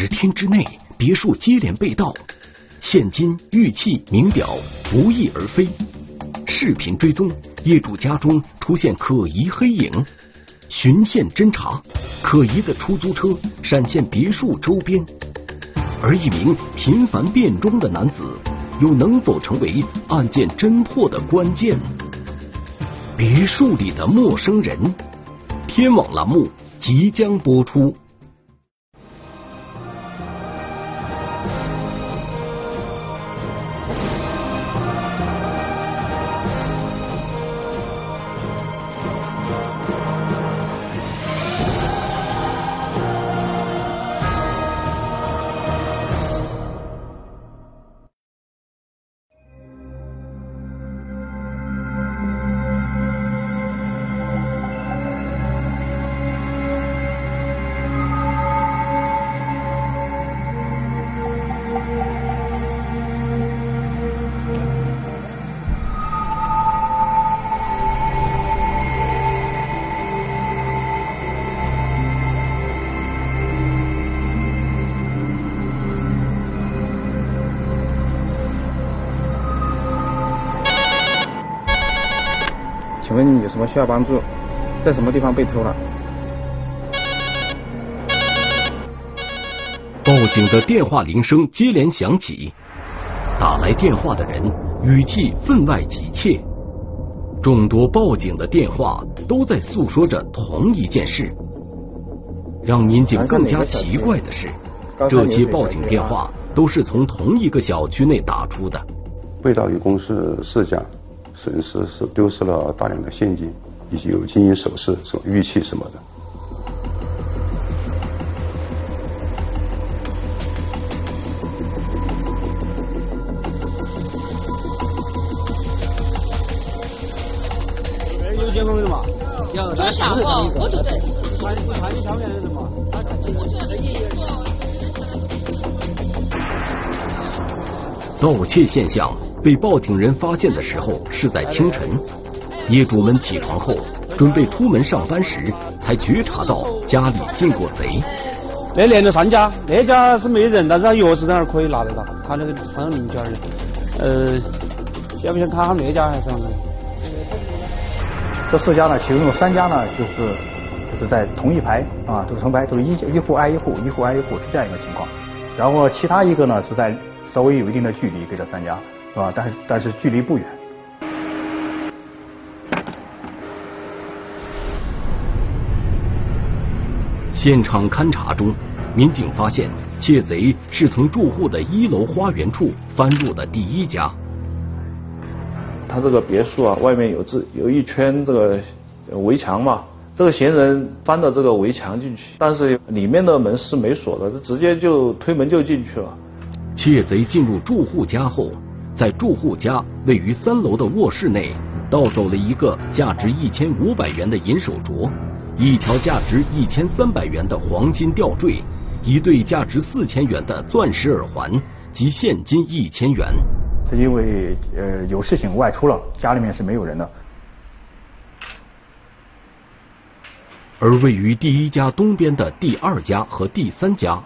十天之内，别墅接连被盗，现金、玉器、名表不翼而飞。视频追踪，业主家中出现可疑黑影。循线侦查，可疑的出租车闪现别墅周边。而一名频繁变装的男子，又能否成为案件侦破的关键？别墅里的陌生人，天网栏目即将播出。需要帮助？在什么地方被偷了？报警的电话铃声接连响起，打来电话的人语气分外急切。众多报警的电话都在诉说着同一件事。让民警更加奇怪的是，这些报警电话都是从同一个小区内打出的。被盗一共是四家。损失是丢失了大量的现金，以及有金银首饰、什么玉器什么的。有监控的嘛？有多少个？我觉得。看看你上面的人嘛？我觉得也。盗窃现象。被报警人发现的时候是在清晨，业主们起床后准备出门上班时，才觉察到家里进过贼。那连着三家，那家是没人，但是他钥匙在那儿可以拿得到，他那个放在邻家的。呃，要不先看下那家还是？这四家呢，其中有三家呢，就是就是在同一排啊，都是成排，都是一一户挨一户，一户挨一户是这样一个情况。然后其他一个呢是在稍微有一定的距离给这三家。是吧？但是但是距离不远。现场勘查中，民警发现窃贼是从住户的一楼花园处翻入的第一家。他这个别墅啊，外面有这有一圈这个围墙嘛，这个嫌疑人翻到这个围墙进去，但是里面的门是没锁的，他直接就推门就进去了。窃贼进入住户家后。在住户家位于三楼的卧室内，盗走了一个价值一千五百元的银手镯，一条价值一千三百元的黄金吊坠，一对价值四千元的钻石耳环及现金一千元。是因为呃有事情外出了，家里面是没有人的。而位于第一家东边的第二家和第三家，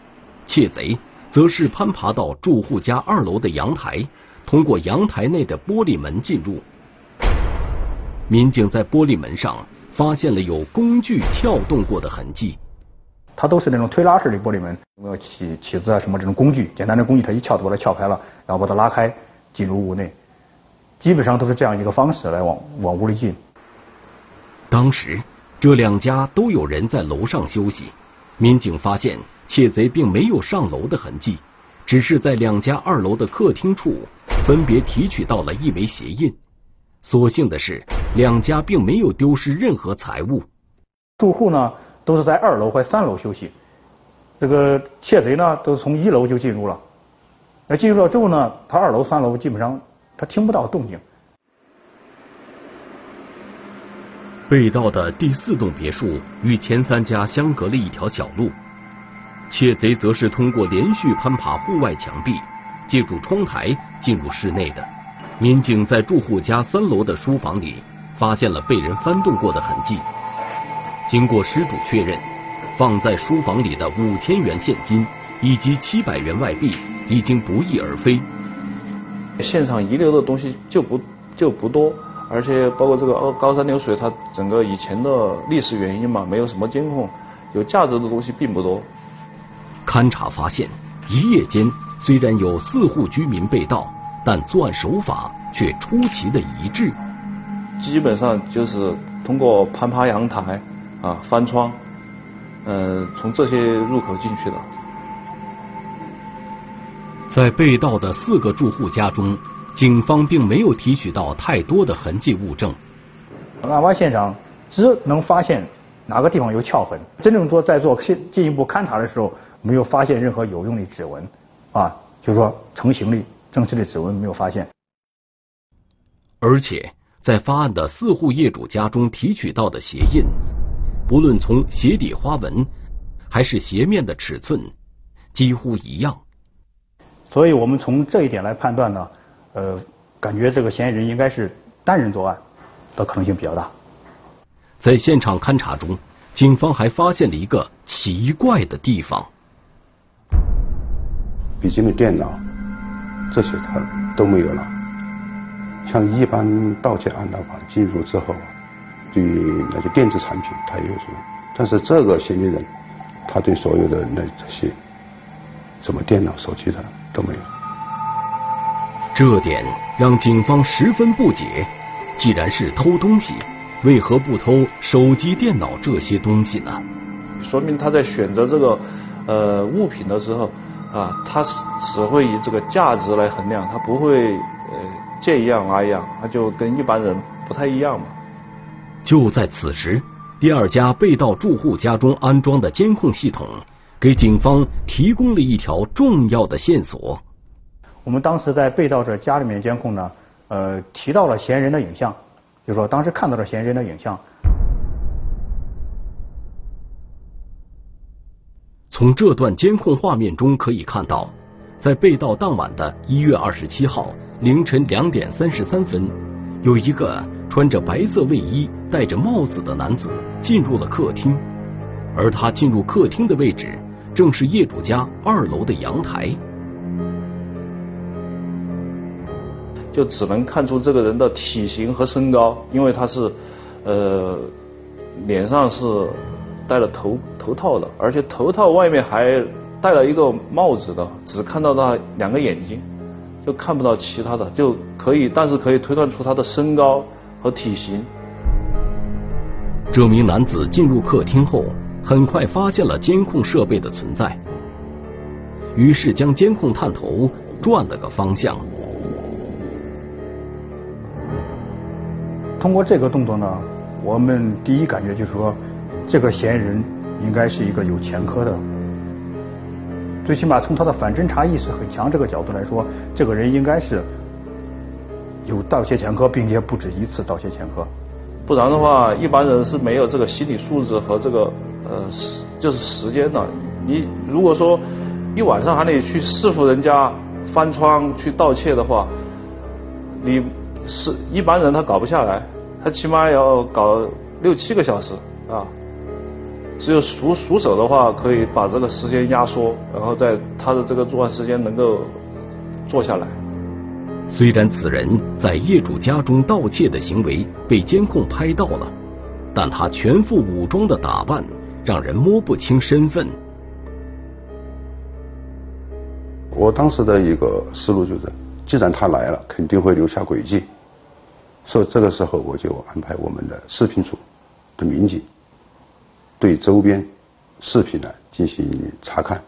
窃贼则是攀爬到住户家二楼的阳台。通过阳台内的玻璃门进入，民警在玻璃门上发现了有工具撬动过的痕迹。它都是那种推拉式的玻璃门，呃，起起子啊什么这种工具，简单的工具，它一撬就把它撬开了，然后把它拉开，进入屋内。基本上都是这样一个方式来往往屋里进。当时这两家都有人在楼上休息，民警发现窃贼并没有上楼的痕迹。只是在两家二楼的客厅处，分别提取到了一枚鞋印。所幸的是，两家并没有丢失任何财物。住户呢，都是在二楼或三楼休息。这个窃贼呢，都是从一楼就进入了。那进入了之后呢，他二楼、三楼基本上他听不到动静。被盗的第四栋别墅与前三家相隔了一条小路。窃贼则是通过连续攀爬户外墙壁，借助窗台进入室内的。民警在住户家三楼的书房里发现了被人翻动过的痕迹。经过失主确认，放在书房里的五千元现金以及七百元外币已经不翼而飞。现场遗留的东西就不就不多，而且包括这个高山流水，它整个以前的历史原因嘛，没有什么监控，有价值的东西并不多。勘查发现，一夜间虽然有四户居民被盗，但作案手法却出奇的一致。基本上就是通过攀爬阳台、啊翻窗，嗯，从这些入口进去的。在被盗的四个住户家中，警方并没有提取到太多的痕迹物证。案发现场只能发现哪个地方有撬痕，真正做在做进进一步勘查的时候，没有发现任何有用的指纹，啊，就是说成型的正式的指纹没有发现。而且，在发案的四户业主家中提取到的鞋印，不论从鞋底花纹，还是鞋面的尺寸，几乎一样。所以我们从这一点来判断呢，呃，感觉这个嫌疑人应该是单人作案的可能性比较大。在现场勘查中，警方还发现了一个奇怪的地方：笔记本电脑这些他都没有了。像一般盗窃案的话，进入之后，对那些电子产品他也有什么，但是这个嫌疑人，他对所有的那这些什么电脑、手机的。都没有，这点让警方十分不解。既然是偷东西，为何不偷手机、电脑这些东西呢？说明他在选择这个呃物品的时候啊，他是只会以这个价值来衡量，他不会呃见一样拿一样，他就跟一般人不太一样嘛。就在此时，第二家被盗住户家中安装的监控系统。给警方提供了一条重要的线索。我们当时在被盗者家里面监控呢，呃，提到了嫌疑人的影像，就说当时看到了嫌疑人的影像。从这段监控画面中可以看到，在被盗当晚的一月二十七号凌晨两点三十三分，有一个穿着白色卫衣、戴着帽子的男子进入了客厅，而他进入客厅的位置。正是业主家二楼的阳台，就只能看出这个人的体型和身高，因为他是，呃，脸上是戴了头头套的，而且头套外面还戴了一个帽子的，只看到他两个眼睛，就看不到其他的，就可以，但是可以推断出他的身高和体型。这名男子进入客厅后。很快发现了监控设备的存在，于是将监控探头转了个方向。通过这个动作呢，我们第一感觉就是说，这个嫌疑人应该是一个有前科的，最起码从他的反侦查意识很强这个角度来说，这个人应该是有盗窃前科，并且不止一次盗窃前科。不然的话，一般人是没有这个心理素质和这个。呃，时就是时间的。你如果说一晚上还得去伺候人家翻窗去盗窃的话，你是一般人他搞不下来，他起码要搞六七个小时啊。只有熟熟手的话，可以把这个时间压缩，然后在他的这个作案时间能够做下来。虽然此人在业主家中盗窃的行为被监控拍到了，但他全副武装的打扮。让人摸不清身份。我当时的一个思路就是，既然他来了，肯定会留下轨迹，所以这个时候我就安排我们的视频组的民警对周边视频呢进行查看。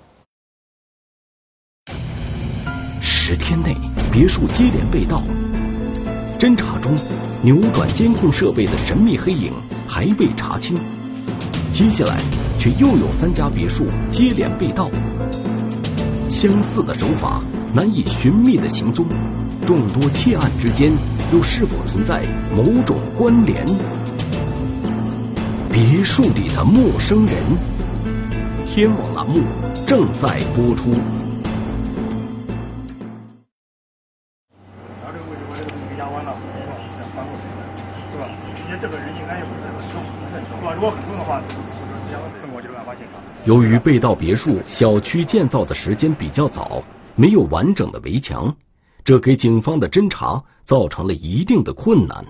十天内，别墅接连被盗，侦查中扭转监控设备的神秘黑影还未查清。接下来，却又有三家别墅接连被盗，相似的手法，难以寻觅的行踪，众多窃案之间又是否存在某种关联？别墅里的陌生人，天网栏目正在播出。由于被盗别墅小区建造的时间比较早，没有完整的围墙，这给警方的侦查造成了一定的困难。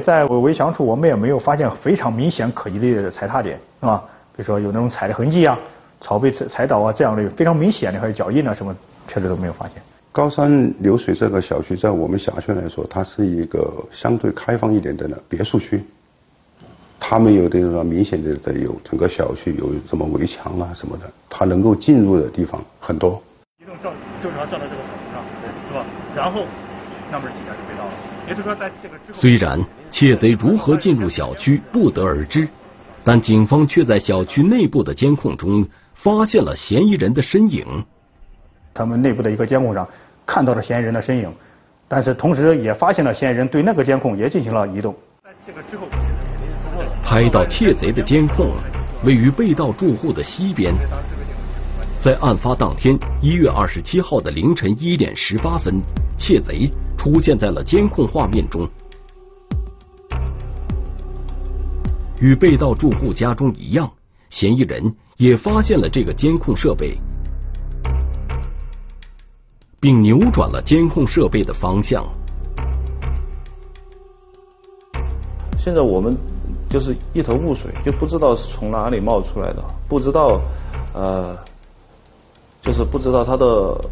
在围墙处，我们也没有发现非常明显可疑的踩踏点，是吧？比如说有那种踩的痕迹啊，草被踩踩倒啊，这样的非常明显的还有脚印啊什么，确实都没有发现。高山流水这个小区，在我们辖区来说，它是一个相对开放一点的呢别墅区。它没有这种明显的的有整个小区有什么围墙啊什么的，它能够进入的地方很多。移动正正常站到这个草上，是吧？然后那么几下就被盗了。也就是说，在这个之后，虽然窃贼如何进入小区不得而知，但警方却在小区内部的监控中发现了嫌疑人的身影。他们内部的一个监控上看到了嫌疑人的身影，但是同时也发现了嫌疑人对那个监控也进行了移动。在这个之后。拍到窃贼的监控位于被盗住户的西边，在案发当天一月二十七号的凌晨一点十八分，窃贼出现在了监控画面中。与被盗住户家中一样，嫌疑人也发现了这个监控设备，并扭转了监控设备的方向。现在我们。就是一头雾水，就不知道是从哪里冒出来的，不知道，呃，就是不知道他的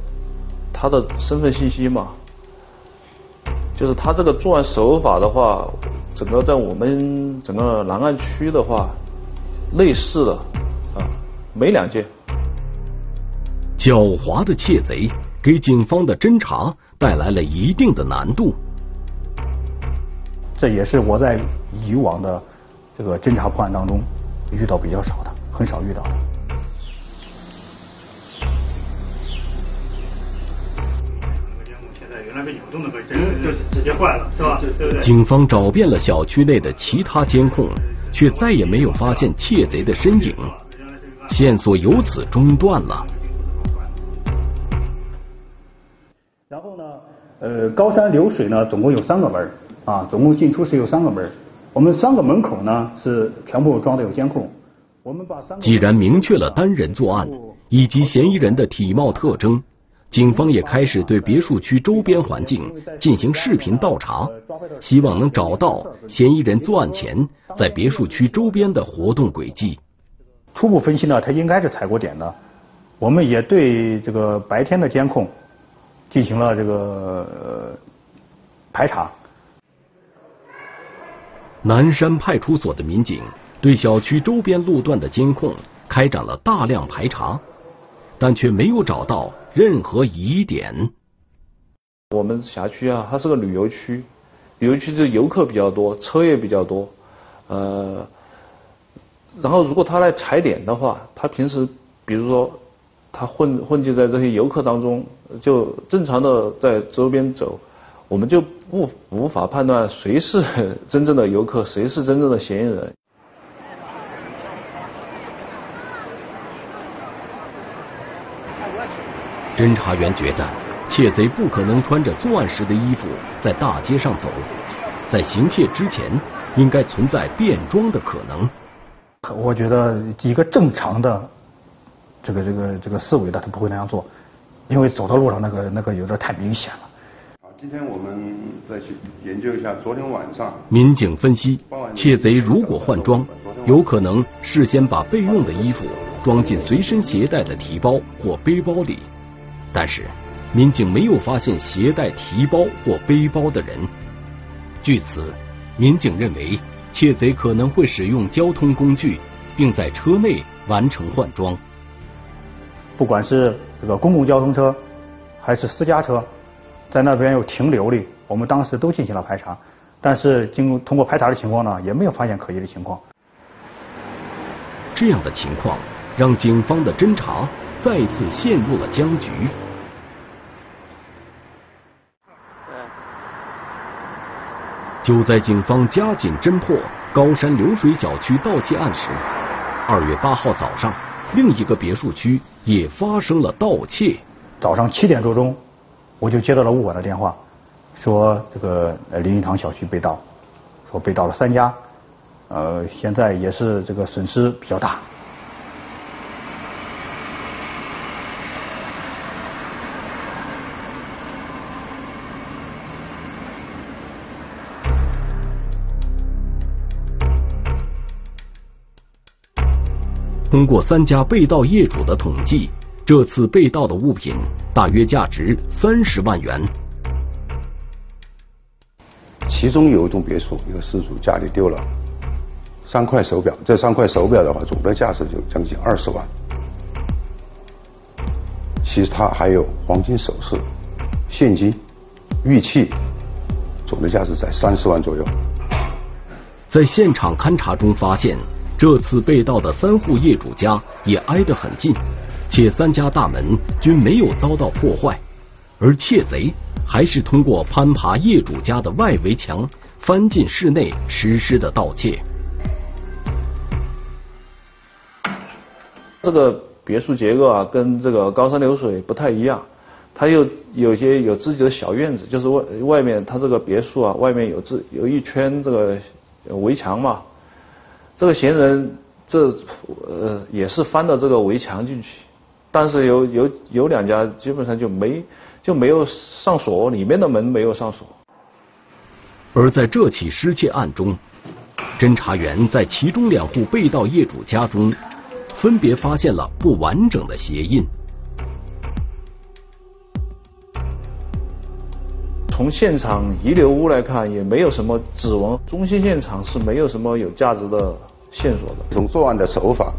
他的身份信息嘛。就是他这个作案手法的话，整个在我们整个南岸区的话，类似的啊，没两件。狡猾的窃贼给警方的侦查带来了一定的难度。这也是我在以往的。这个侦查破案当中遇到比较少的，很少遇到的。来被扭动的就直接坏了，是吧？对不对？警方找遍了小区内的其他监控，却再也没有发现窃贼的身影，线索由此中断了。然后呢，呃，高山流水呢，总共有三个门啊，总共进出是有三个门我们三个门口呢是全部装的有监控。我们把三既然明确了单人作案以及嫌疑人的体貌特征，警方也开始对别墅区周边环境进行视频倒查，希望能找到嫌疑人作案前在别墅区周边的活动轨迹。初步分析呢，他应该是踩过点的。我们也对这个白天的监控进行了这个排查。南山派出所的民警对小区周边路段的监控开展了大量排查，但却没有找到任何疑点。我们辖区啊，它是个旅游区，旅游区就游客比较多，车也比较多，呃，然后如果他来踩点的话，他平时比如说他混混迹在这些游客当中，就正常的在周边走。我们就不无法判断谁是真正的游客，谁是真正的嫌疑人。侦查员觉得，窃贼不可能穿着作案时的衣服在大街上走，在行窃之前，应该存在变装的可能。我觉得一个正常的这个这个这个思维的，他不会那样做，因为走到路上那个那个有点太明显了。今天我们再去研究一下昨天晚上。民警分析，窃贼如果换装，有可能事先把备用的衣服装进随身携带的提包或背包里，但是民警没有发现携带提包或背包的人。据此，民警认为窃贼可能会使用交通工具，并在车内完成换装。不管是这个公共交通车，还是私家车。在那边有停留的，我们当时都进行了排查，但是经过通过排查的情况呢，也没有发现可疑的情况。这样的情况让警方的侦查再次陷入了僵局。就在警方加紧侦破高山流水小区盗窃案时，二月八号早上，另一个别墅区也发生了盗窃。早上七点多钟。我就接到了物管的电话，说这个林荫堂小区被盗，说被盗了三家，呃，现在也是这个损失比较大。通过三家被盗业主的统计，这次被盗的物品大约价值三十万元。其中有一栋别墅，一个失主家里丢了三块手表，这三块手表的话，总的价值就将近二十万。其实他还有黄金首饰、现金、玉器，总的价值在三十万左右。在现场勘查中发现。这次被盗的三户业主家也挨得很近，且三家大门均没有遭到破坏，而窃贼还是通过攀爬业主家的外围墙翻进室内实施的盗窃。这个别墅结构啊，跟这个高山流水不太一样，它又有些有自己的小院子，就是外外面它这个别墅啊，外面有自有一圈这个围墙嘛。这个嫌疑人这呃也是翻到这个围墙进去，但是有有有两家基本上就没就没有上锁，里面的门没有上锁。而在这起失窃案中，侦查员在其中两户被盗业主家中，分别发现了不完整的鞋印。从现场遗留物来看，也没有什么指纹，中心现场是没有什么有价值的线索的。从作案的手法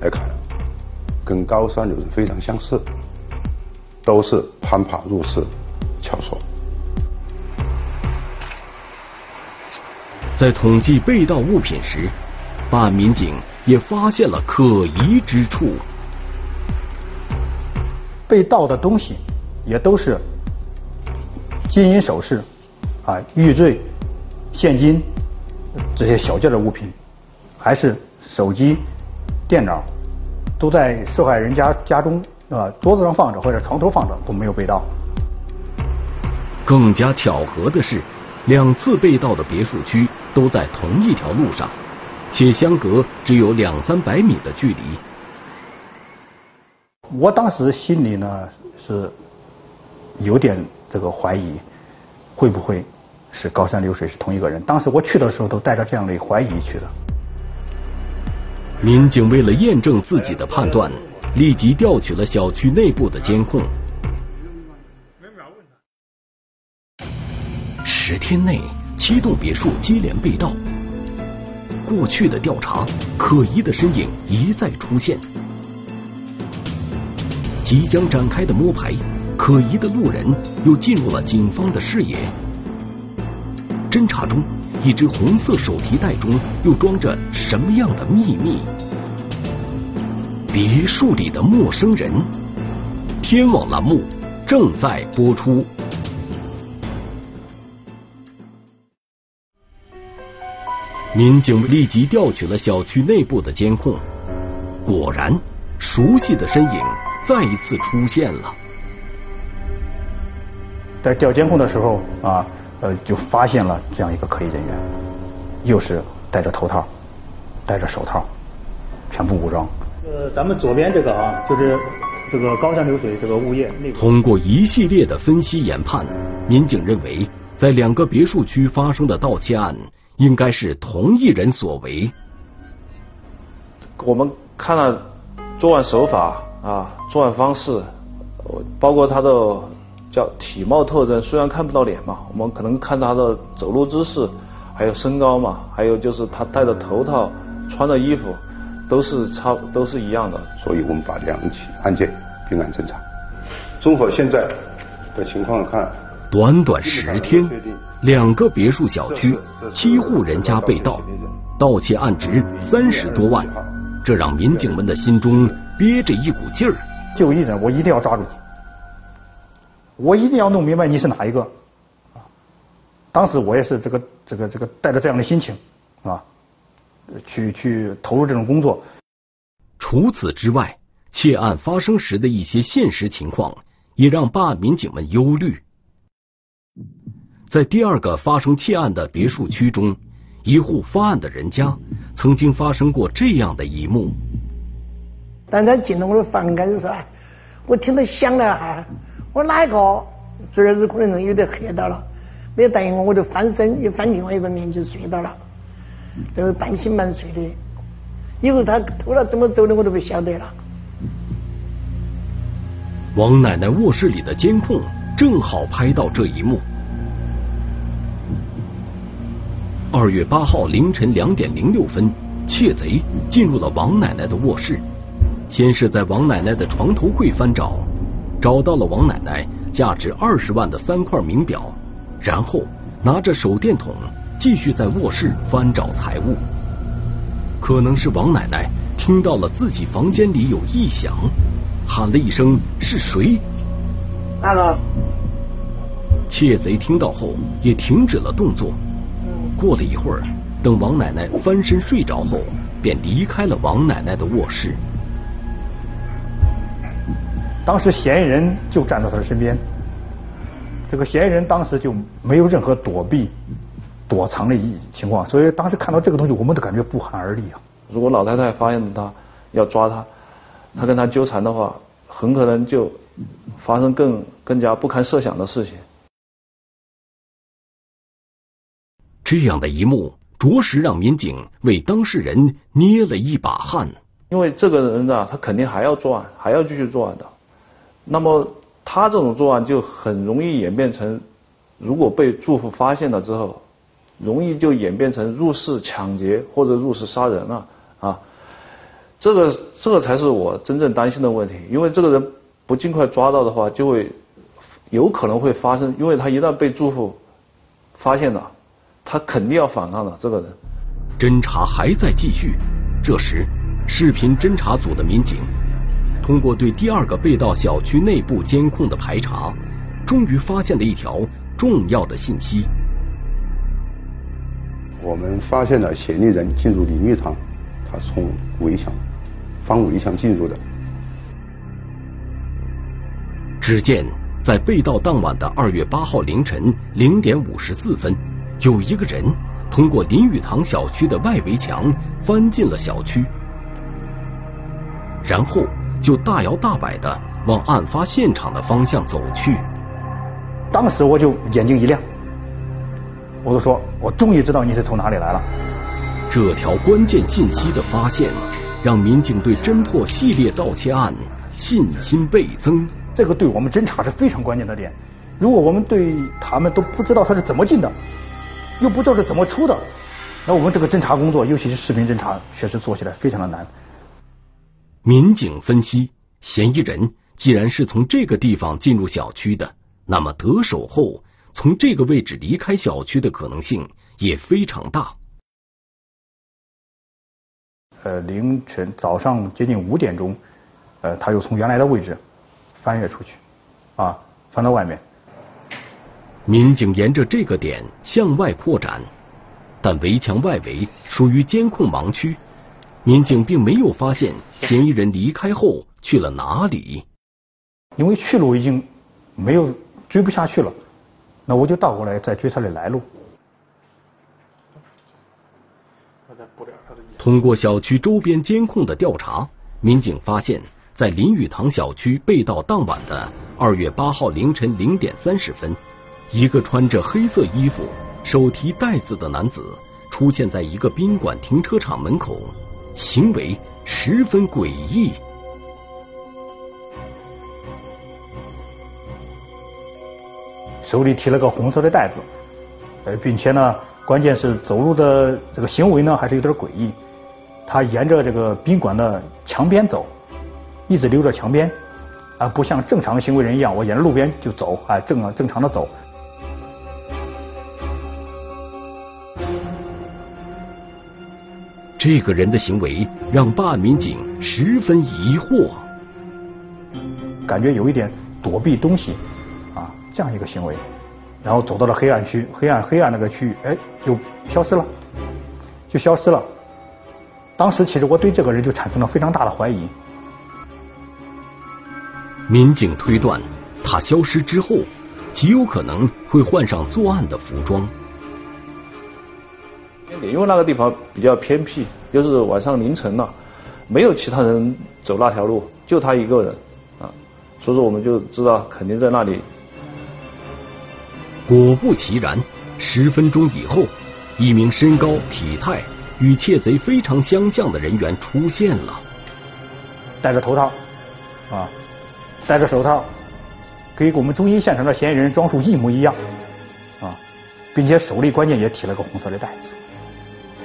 来看，跟高山流人非常相似，都是攀爬入室撬锁。在统计被盗物品时，办案民警也发现了可疑之处。被盗的东西也都是。金银首饰、啊玉坠、现金这些小件的物品，还是手机、电脑，都在受害人家家中啊桌子上放着或者床头放着，都没有被盗。更加巧合的是，两次被盗的别墅区都在同一条路上，且相隔只有两三百米的距离。我当时心里呢是有点。这个怀疑会不会是高山流水是同一个人？当时我去的时候都带着这样的怀疑去的。民警为了验证自己的判断，立即调取了小区内部的监控。十天内，七栋别墅接连被盗。过去的调查，可疑的身影一再出现。即将展开的摸排。可疑的路人又进入了警方的视野。侦查中，一只红色手提袋中又装着什么样的秘密？别墅里的陌生人，天网栏目正在播出。民警立即调取了小区内部的监控，果然，熟悉的身影再一次出现了。在调监控的时候啊，呃，就发现了这样一个可疑人员，又是戴着头套、戴着手套，全部武装。呃，咱们左边这个啊，就是这个高山流水这个物业。通过一系列的分析研判，民警认为，在两个别墅区发生的盗窃案，应该是同一人所为。我们看了作案手法啊，作案方式，包括他的。叫体貌特征，虽然看不到脸嘛，我们可能看他的走路姿势，还有身高嘛，还有就是他戴的头套、穿的衣服，都是差都是一样的。所以我们把两起案件并案侦查。综合现在的情况看，短短十天，两个别墅小区七户人家被盗，盗窃案值三十多万，这让民警们的心中憋着一股劲儿。就一人，我一定要抓住。我一定要弄明白你是哪一个，啊！当时我也是这个这个这个带着这样的心情，啊，去去投入这种工作。除此之外，窃案发生时的一些现实情况也让办案民警们忧虑。在第二个发生窃案的别墅区中，一户发案的人家曾经发生过这样的一幕。当他进了我的房间的时候，我听到响了哈，我哪一个昨儿子可能有点黑到了，没有答应我，我就翻身又翻另外一个面就睡到了，都半醒半睡的。以后他偷了怎么走的我都不晓得了。王奶奶卧室里的监控正好拍到这一幕。二月八号凌晨两点零六分，窃贼进入了王奶奶的卧室，先是在王奶奶的床头柜翻找，找到了王奶奶价值二十万的三块名表，然后拿着手电筒继续在卧室翻找财物。可能是王奶奶听到了自己房间里有异响，喊了一声：“是谁？”哪个？窃贼听到后也停止了动作。过了一会儿，等王奶奶翻身睡着后，便离开了王奶奶的卧室。当时嫌疑人就站在他的身边，这个嫌疑人当时就没有任何躲避、躲藏的一情况，所以当时看到这个东西，我们都感觉不寒而栗啊。如果老太太发现他要抓他，他跟他纠缠的话，很可能就发生更更加不堪设想的事情。这样的一幕，着实让民警为当事人捏了一把汗。因为这个人啊，他肯定还要作案，还要继续作案的。那么他这种作案就很容易演变成，如果被住户发现了之后，容易就演变成入室抢劫或者入室杀人了啊。这个这个才是我真正担心的问题。因为这个人不尽快抓到的话，就会有可能会发生，因为他一旦被住户发现了。他肯定要反抗的，这个人。侦查还在继续，这时，视频侦查组的民警通过对第二个被盗小区内部监控的排查，终于发现了一条重要的信息。我们发现了嫌疑人进入淋浴堂，他从围墙翻围墙进入的。只见在被盗当晚的二月八号凌晨零点五十四分。有一个人通过林语堂小区的外围墙翻进了小区，然后就大摇大摆的往案发现场的方向走去。当时我就眼睛一亮，我就说：“我终于知道你是从哪里来了。”这条关键信息的发现，让民警对侦破系列盗窃案信心倍增。这个对我们侦查是非常关键的点。如果我们对他们都不知道他是怎么进的。又不知道是怎么出的，那我们这个侦查工作，尤其是视频侦查，确实做起来非常的难。民警分析，嫌疑人既然是从这个地方进入小区的，那么得手后从这个位置离开小区的可能性也非常大。呃，凌晨早上接近五点钟，呃，他又从原来的位置翻越出去，啊，翻到外面。民警沿着这个点向外扩展，但围墙外围属于监控盲区，民警并没有发现嫌疑人离开后去了哪里。因为去路已经没有追不下去了，那我就倒过来再追他的来路。通过小区周边监控的调查，民警发现，在林语堂小区被盗当晚的二月八号凌晨零点三十分。一个穿着黑色衣服、手提袋子的男子出现在一个宾馆停车场门口，行为十分诡异。手里提了个红色的袋子，呃，并且呢，关键是走路的这个行为呢，还是有点诡异。他沿着这个宾馆的墙边走，一直留着墙边，啊，不像正常行为人一样，我沿着路边就走，啊，正正常的走。这个人的行为让办案民警十分疑惑，感觉有一点躲避东西啊这样一个行为，然后走到了黑暗区，黑暗黑暗那个区域，哎，就消失了，就消失了。当时其实我对这个人就产生了非常大的怀疑。民警推断，他消失之后，极有可能会换上作案的服装。因为那个地方比较偏僻，又是晚上凌晨了，没有其他人走那条路，就他一个人啊，所以说我们就知道肯定在那里。果不其然，十分钟以后，一名身高体态与窃贼非常相像的人员出现了，戴着头套，啊，戴着手套，给我们中心现场的嫌疑人装束一模一样，啊，并且手里关键也提了个红色的袋子。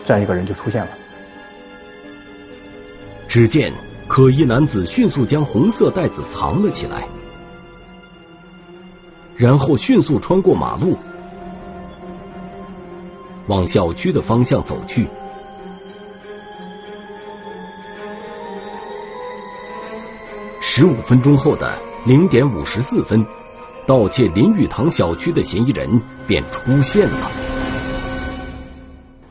这样一个人就出现了。只见可疑男子迅速将红色袋子藏了起来，然后迅速穿过马路，往小区的方向走去。十五分钟后的零点五十四分，盗窃林语堂小区的嫌疑人便出现了。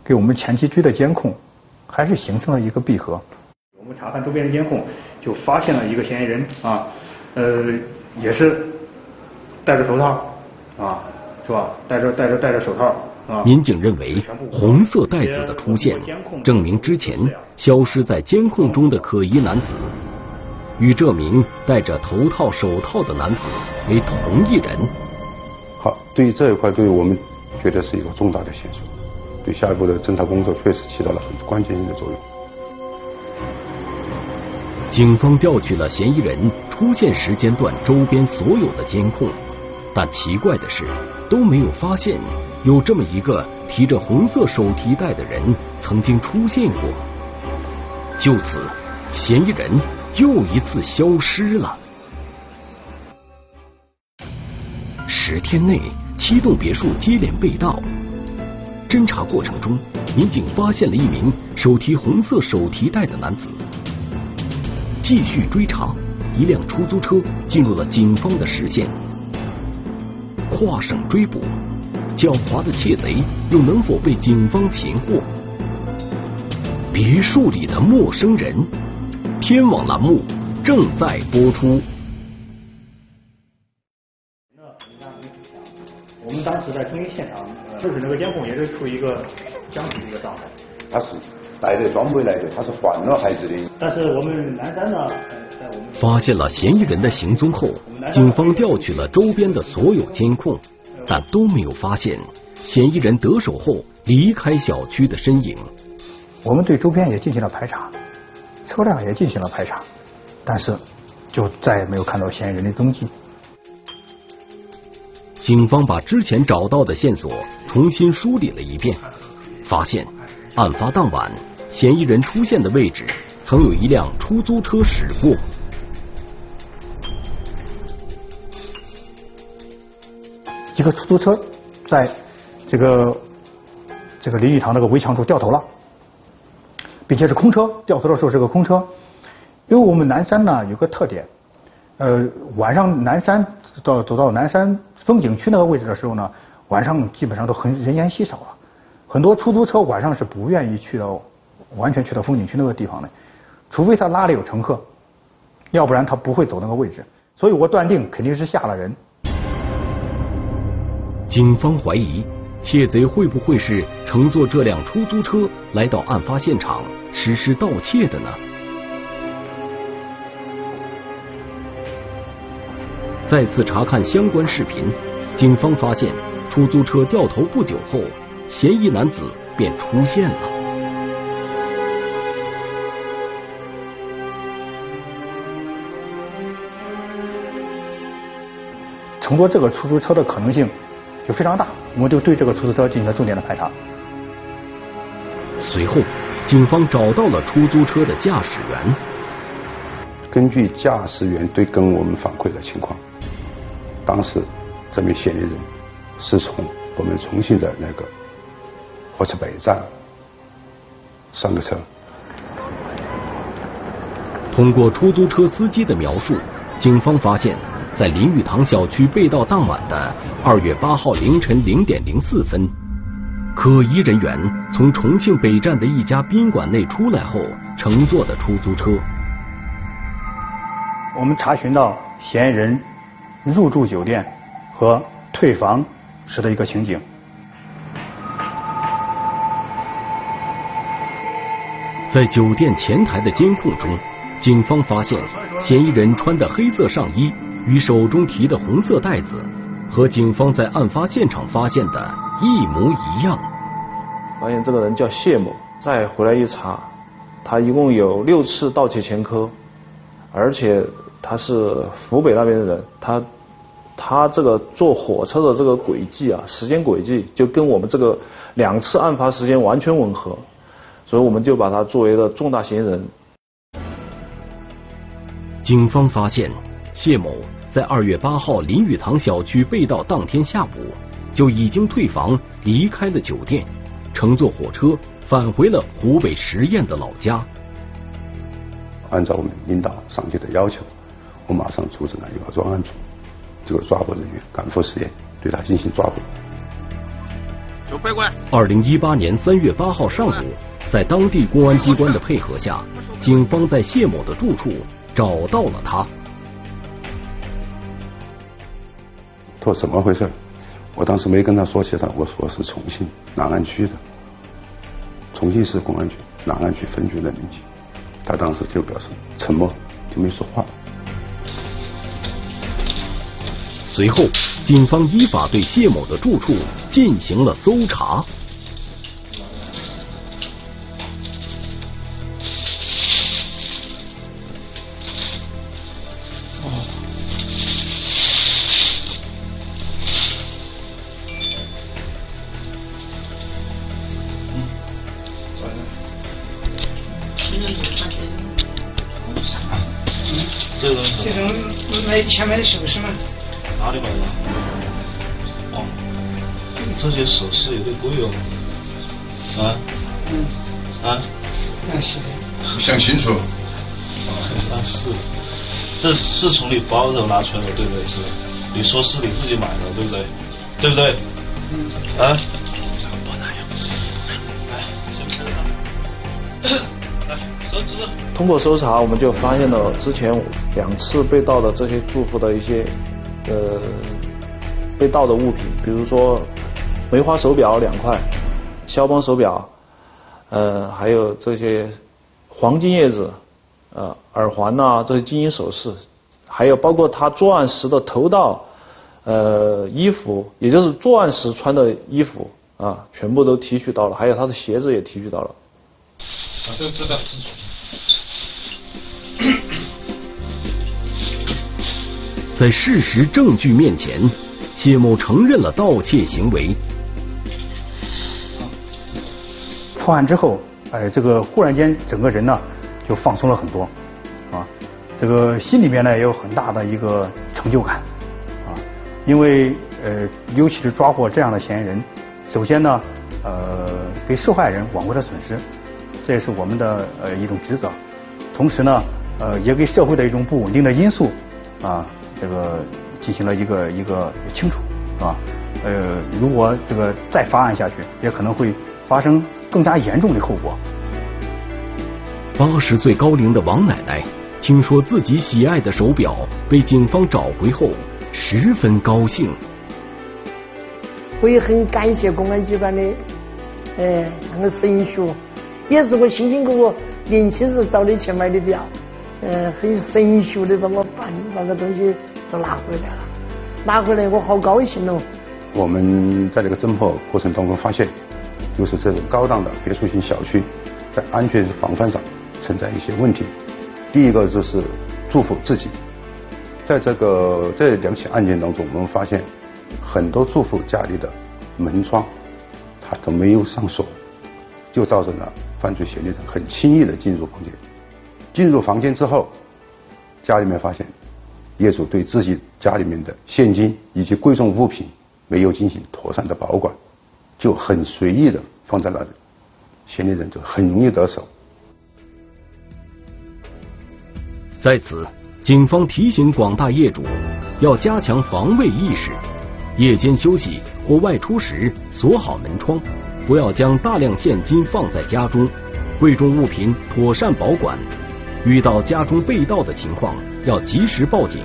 给我们前期追的监控，还是形成了一个闭合。我们查看周边的监控，就发现了一个嫌疑人啊，呃，也是戴着头套啊，是吧？戴着戴着戴着手套啊。民警认为，红色袋子的出现，证明之前消失在监控中的可疑男子，与这名戴着头套手套的男子为同一人。好，对于这一块，对于我们觉得是一个重大的线索。对下一步的侦查工作确实起到了很关键性的作用。警方调取了嫌疑人出现时间段周边所有的监控，但奇怪的是，都没有发现有这么一个提着红色手提袋的人曾经出现过。就此，嫌疑人又一次消失了。十天内，七栋别墅接连被盗。侦查过程中，民警发现了一名手提红色手提袋的男子。继续追查，一辆出租车进入了警方的视线。跨省追捕，狡猾的窃贼又能否被警方擒获？别墅里的陌生人，天网栏目正在播出。我们当时在中医现场。就是那个监控也是处于一个僵持的一个状态。他是带着装备来的，他是换了孩子的。但是我们南山呢，发现了嫌疑人的行踪后，警方调取了周边的所有监控，但都没有发现嫌疑人得手后离开小区的身影。我们对周边也进行了排查，车辆也进行了排查，但是就再也没有看到嫌疑人的踪迹。警方把之前找到的线索重新梳理了一遍，发现案发当晚嫌疑人出现的位置曾有一辆出租车驶过。一个出租车在这个这个林语堂那个围墙处掉头了，并且是空车，掉头的时候是个空车。因为我们南山呢有个特点，呃，晚上南山到走到南山。风景区那个位置的时候呢，晚上基本上都很人烟稀少了，很多出租车晚上是不愿意去到完全去到风景区那个地方的，除非他拉了有乘客，要不然他不会走那个位置。所以我断定肯定是下了人。警方怀疑窃贼会不会是乘坐这辆出租车来到案发现场实施盗窃的呢？再次查看相关视频，警方发现出租车掉头不久后，嫌疑男子便出现了。乘坐这个出租车的可能性就非常大，我们就对这个出租车进行了重点的排查。随后，警方找到了出租车的驾驶员。根据驾驶员对跟我们反馈的情况。当时，这名嫌疑人是从我们重庆的那个火车北站上个车。通过出租车司机的描述，警方发现，在林语堂小区被盗当晚的二月八号凌晨零点零四分，可疑人员从重庆北站的一家宾馆内出来后乘坐的出租车。我们查询到嫌疑人。入住酒店和退房时的一个情景。在酒店前台的监控中，警方发现嫌疑人穿的黑色上衣与手中提的红色袋子，和警方在案发现场发现的一模一样。发现这个人叫谢某，再回来一查，他一共有六次盗窃前科，而且他是湖北那边的人，他他这个坐火车的这个轨迹啊，时间轨迹就跟我们这个两次案发时间完全吻合。所以我们就把他作为了重大嫌疑人。警方发现，谢某在二月八号林语堂小区被盗当天下午，就已经退房离开了酒店，乘坐火车返回了湖北十堰的老家。按照我们领导上级的要求，我马上组织了一个专案组，这个抓捕人员赶赴十堰，对他进行抓捕。二零一八年三月八号上午。在当地公安机关的配合下，警方在谢某的住处找到了他。他说怎么回事？我当时没跟他说起他，我说是重庆南岸区的，重庆市公安局南岸区分局的民警。他当时就表示沉默，就没说话。随后，警方依法对谢某的住处进行了搜查。这是从你包里拿出来的，对不对？是。你说是你自己买的，对不对？对不对？嗯。啊？通过搜查，我们就发现了之前两次被盗的这些住户的一些呃被盗的物品，比如说梅花手表两块，肖邦手表，呃，还有这些黄金叶子，呃，耳环呐，这些金银首饰，还有包括他作案时的头套，呃，衣服，也就是作案时穿的衣服啊，全部都提取到了，还有他的鞋子也提取到了。啊，这知道。在事实证据面前，谢某承认了盗窃行为。破案之后，哎，这个忽然间整个人呢就放松了很多，啊，这个心里面呢也有很大的一个成就感，啊，因为呃，尤其是抓获这样的嫌疑人，首先呢，呃，给受害人挽回了损失，这也是我们的呃一种职责，同时呢，呃，也给社会的一种不稳定的因素，啊。这个进行了一个一个清除，啊？呃，如果这个再发案下去，也可能会发生更加严重的后果。八十岁高龄的王奶奶听说自己喜爱的手表被警方找回后，十分高兴。我也很感谢公安机关的，呃，那个神学，也是我辛辛苦苦年轻时找的钱买的表，呃，很神学的把我办把个东西。都拿回来了，拿回来我好高兴哦。我们在这个侦破过程当中发现，就是这种高档的别墅型小区，在安全防范上存在一些问题。第一个就是住户自己，在这个这两起案件当中，我们发现很多住户家里的门窗，他都没有上锁，就造成了犯罪嫌疑人很轻易的进入房间。进入房间之后，家里面发现。业主对自己家里面的现金以及贵重物品没有进行妥善的保管，就很随意的放在那里，嫌疑人就很容易得手。在此，警方提醒广大业主要加强防卫意识，夜间休息或外出时锁好门窗，不要将大量现金放在家中，贵重物品妥善保管。遇到家中被盗的情况，要及时报警，